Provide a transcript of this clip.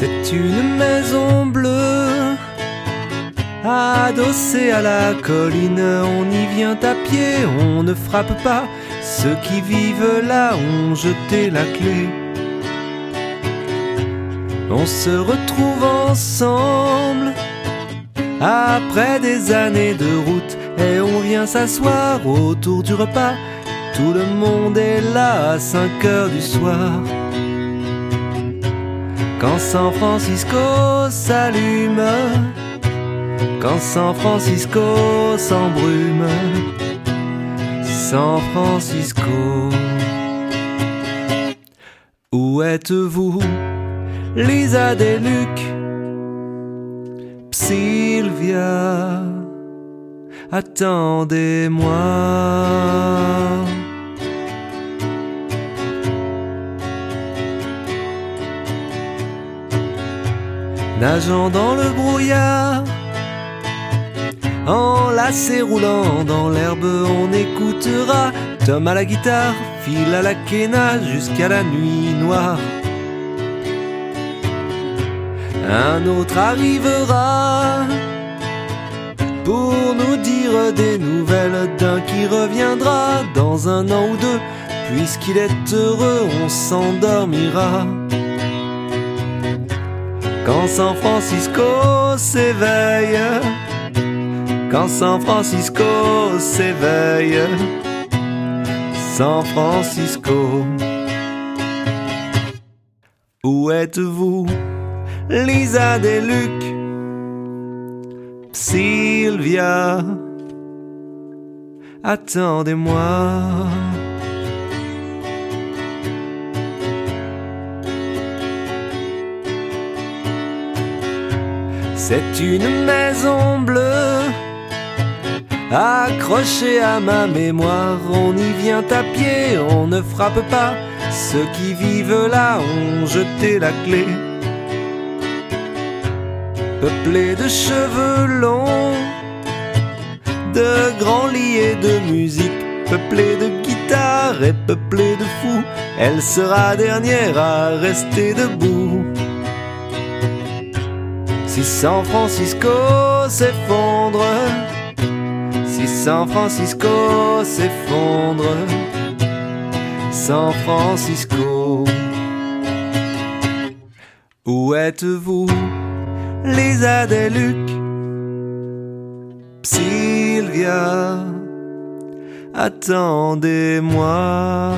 C'est une maison bleue, adossée à la colline. On y vient à pied, on ne frappe pas. Ceux qui vivent là ont jeté la clé. On se retrouve ensemble après des années de route et on vient s'asseoir autour du repas. Tout le monde est là à 5 heures du soir. Quand San Francisco s'allume, quand San Francisco s'embrume, San Francisco, où êtes-vous, Lisa Deluc, Sylvia, attendez-moi. Nageant dans le brouillard. Enlacé roulant dans l'herbe, on écoutera Tom à la guitare, Phil à la quena jusqu'à la nuit noire. Un autre arrivera pour nous dire des nouvelles d'un qui reviendra dans un an ou deux. Puisqu'il est heureux, on s'endormira. Quand San Francisco s'éveille, quand San Francisco s'éveille, San Francisco, où êtes-vous, Lisa Deluc, Sylvia, attendez-moi. C'est une maison bleue accrochée à ma mémoire. On y vient à pied, on ne frappe pas. Ceux qui vivent là ont jeté la clé. Peuplé de cheveux longs, de grands lits et de musique, peuplé de guitares et peuplé de fous, elle sera dernière à rester debout. Si San Francisco s'effondre, si San Francisco s'effondre, San Francisco, où êtes-vous, Lisa Deluc, Sylvia, attendez-moi.